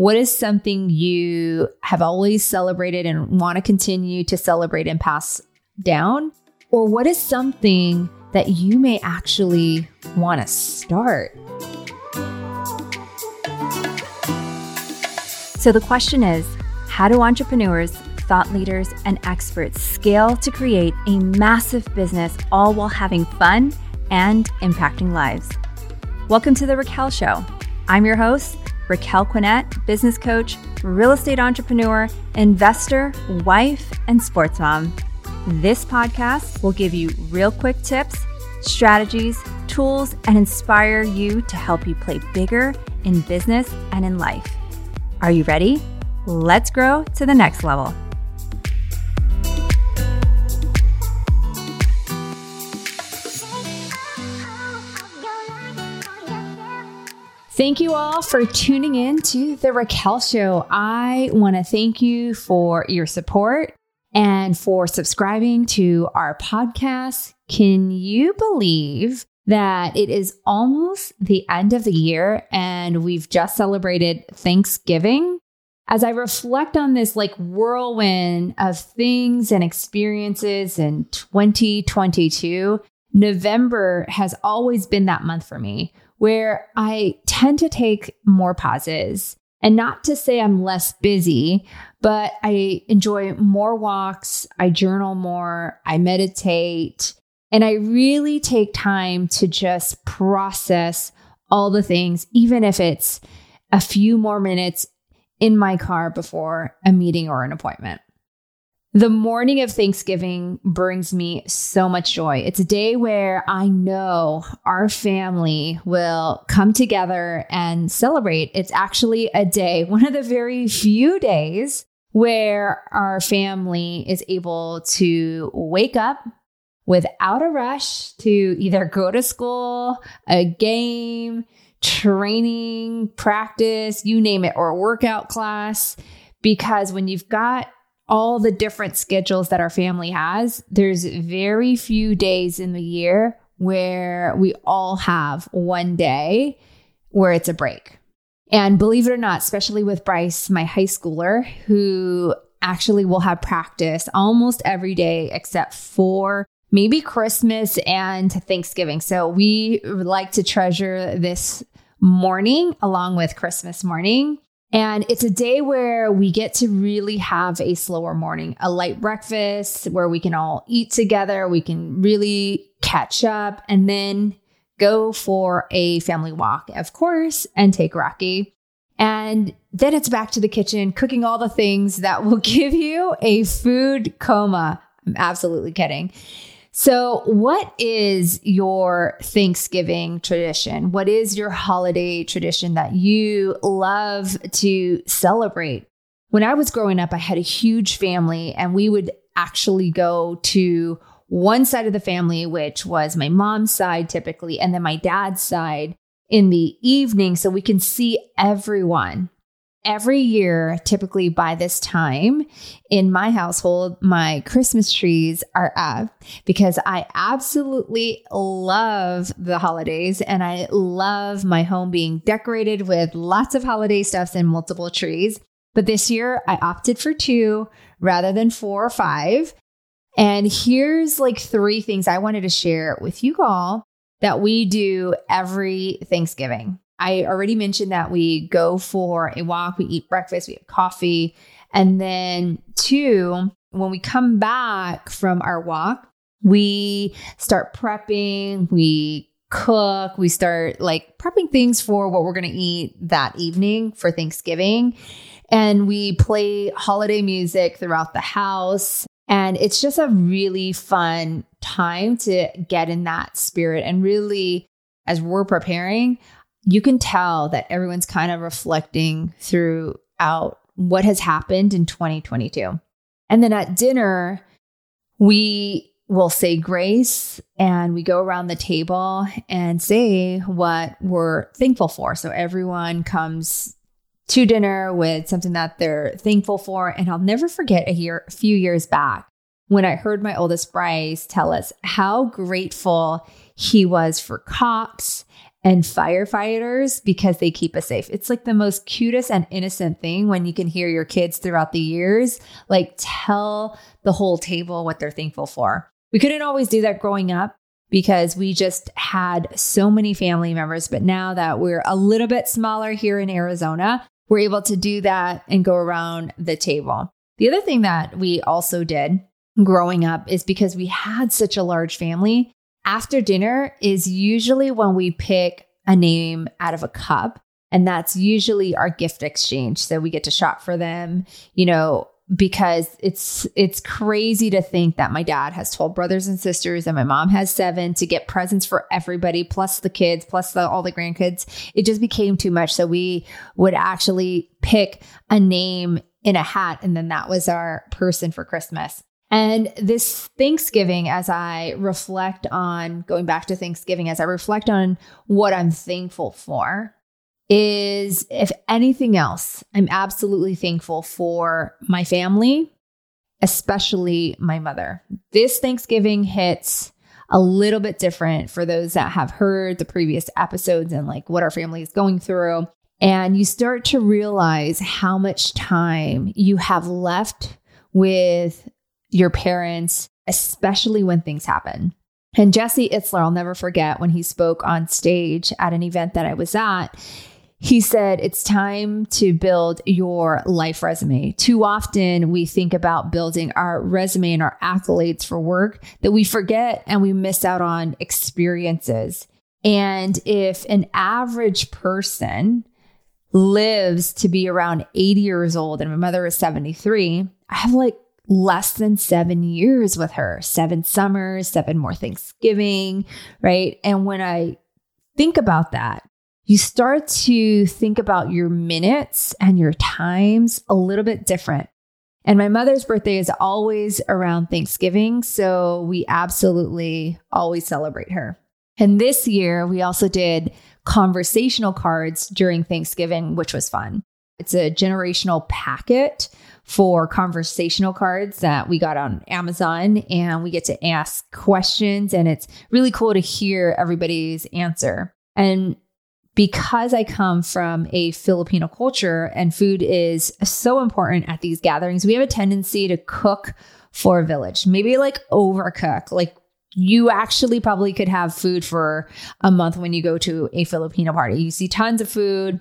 What is something you have always celebrated and want to continue to celebrate and pass down? Or what is something that you may actually want to start? So the question is how do entrepreneurs, thought leaders, and experts scale to create a massive business all while having fun and impacting lives? Welcome to The Raquel Show. I'm your host, Raquel Quinet, business coach, real estate entrepreneur, investor, wife, and sports mom. This podcast will give you real quick tips, strategies, tools, and inspire you to help you play bigger in business and in life. Are you ready? Let's grow to the next level. Thank you all for tuning in to the Raquel Show. I want to thank you for your support and for subscribing to our podcast. Can you believe that it is almost the end of the year and we've just celebrated Thanksgiving? As I reflect on this like whirlwind of things and experiences in 2022, November has always been that month for me where I tend to take more pauses. And not to say I'm less busy, but I enjoy more walks, I journal more, I meditate, and I really take time to just process all the things, even if it's a few more minutes in my car before a meeting or an appointment. The morning of Thanksgiving brings me so much joy. It's a day where I know our family will come together and celebrate. It's actually a day, one of the very few days where our family is able to wake up without a rush to either go to school, a game, training, practice, you name it, or workout class. Because when you've got all the different schedules that our family has, there's very few days in the year where we all have one day where it's a break. And believe it or not, especially with Bryce, my high schooler, who actually will have practice almost every day except for maybe Christmas and Thanksgiving. So we like to treasure this morning along with Christmas morning and it's a day where we get to really have a slower morning, a light breakfast where we can all eat together, we can really catch up, and then go for a family walk, of course, and take Rocky. And then it's back to the kitchen, cooking all the things that will give you a food coma. I'm absolutely kidding. So, what is your Thanksgiving tradition? What is your holiday tradition that you love to celebrate? When I was growing up, I had a huge family, and we would actually go to one side of the family, which was my mom's side typically, and then my dad's side in the evening so we can see everyone every year, typically by this time in my household, my Christmas trees are up because I absolutely love the holidays and I love my home being decorated with lots of holiday stuffs and multiple trees. But this year I opted for two rather than four or five. And here's like three things I wanted to share with you all that we do every Thanksgiving. I already mentioned that we go for a walk, we eat breakfast, we have coffee. And then, two, when we come back from our walk, we start prepping, we cook, we start like prepping things for what we're going to eat that evening for Thanksgiving. And we play holiday music throughout the house. And it's just a really fun time to get in that spirit and really, as we're preparing, you can tell that everyone's kind of reflecting throughout what has happened in 2022. And then at dinner, we will say grace and we go around the table and say what we're thankful for. So everyone comes to dinner with something that they're thankful for. And I'll never forget a year, a few years back when I heard my oldest Bryce tell us how grateful he was for Cox and firefighters because they keep us safe. It's like the most cutest and innocent thing when you can hear your kids throughout the years like tell the whole table what they're thankful for. We couldn't always do that growing up because we just had so many family members, but now that we're a little bit smaller here in Arizona, we're able to do that and go around the table. The other thing that we also did growing up is because we had such a large family, after dinner is usually when we pick a name out of a cup. And that's usually our gift exchange. So we get to shop for them, you know, because it's it's crazy to think that my dad has 12 brothers and sisters and my mom has 7 to get presents for everybody plus the kids plus the, all the grandkids it just became too much so we would actually pick a name in a hat and then that was our person for christmas and this Thanksgiving, as I reflect on going back to Thanksgiving, as I reflect on what I'm thankful for, is if anything else, I'm absolutely thankful for my family, especially my mother. This Thanksgiving hits a little bit different for those that have heard the previous episodes and like what our family is going through. And you start to realize how much time you have left with your parents, especially when things happen. And Jesse Itzler, I'll never forget when he spoke on stage at an event that I was at. He said, It's time to build your life resume. Too often we think about building our resume and our accolades for work that we forget and we miss out on experiences. And if an average person lives to be around 80 years old and my mother is 73, I have like less than seven years with her, seven summers, seven more Thanksgiving, right? And when I think about that, you start to think about your minutes and your times a little bit different. And my mother's birthday is always around Thanksgiving. So we absolutely always celebrate her. And this year, we also did conversational cards during Thanksgiving, which was fun. It's a generational packet for conversational cards that we got on Amazon and we get to ask questions and it's really cool to hear everybody's answer. And because I come from a Filipino culture and food is so important at these gatherings, we have a tendency to cook for a village, maybe like overcook. Like you actually probably could have food for a month when you go to a Filipino party. You see tons of food.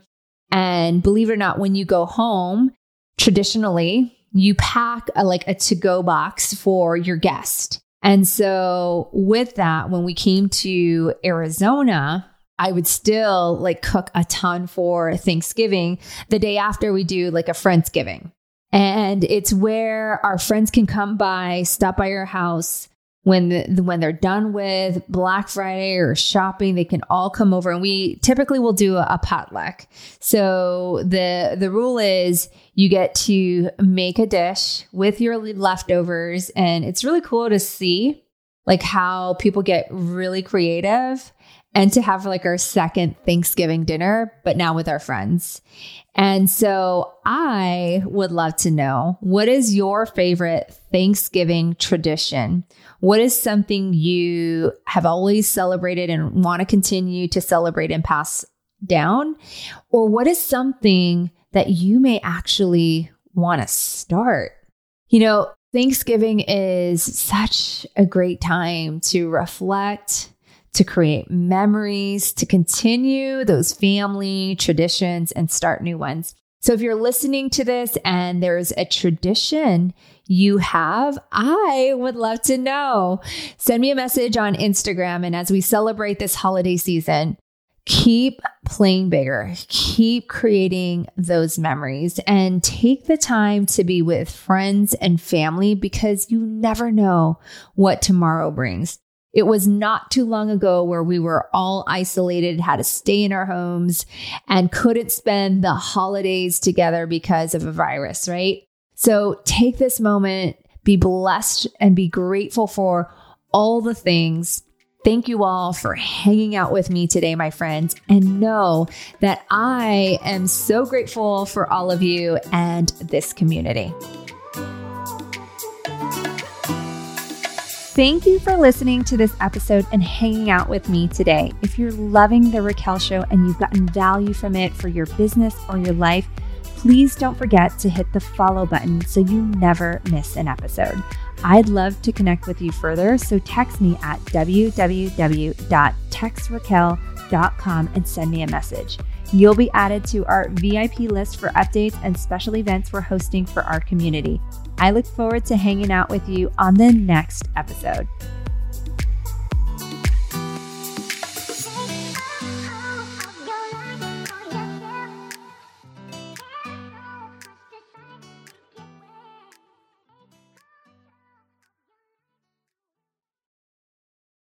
And believe it or not, when you go home, traditionally you pack a, like a to go box for your guest. And so with that, when we came to Arizona, I would still like cook a ton for Thanksgiving. The day after we do like a Friendsgiving. And it's where our friends can come by, stop by your house, when the, when they're done with Black Friday or shopping, they can all come over. And we typically will do a, a, potluck. So the the rule is you get to make a dish with your leftovers. And it's really cool to see like how people get really creative and to have like our second Thanksgiving dinner, but now with our friends. And so I would love to know what is your favorite Thanksgiving tradition? What is something you have always celebrated and want to continue to celebrate and pass down? Or what is something that you may actually want to start? You know, Thanksgiving is such a great time to reflect, to create memories, to continue those family traditions and start new ones. So if you're listening to this and there's a tradition you have, I would love to know. Send me a message on Instagram. And as we celebrate this holiday season, keep playing bigger, keep creating those memories, and take the time to be with friends and family because you never know what tomorrow brings. It was not too long ago where we were all isolated, had to stay in our homes, and couldn't spend the holidays together because of a virus, right? So take this moment, be blessed, and be grateful for all the things. Thank you all for hanging out with me today, my friends, and know that I am so grateful for all of you and this community. Thank you for listening to this episode and hanging out with me today. If you're loving The Raquel Show and you've gotten value from it for your business or your life, please don't forget to hit the follow button so you never miss an episode. I'd love to connect with you further, so text me at www.textraquel.com and send me a message. You'll be added to our VIP list for updates and special events we're hosting for our community. I look forward to hanging out with you on the next episode.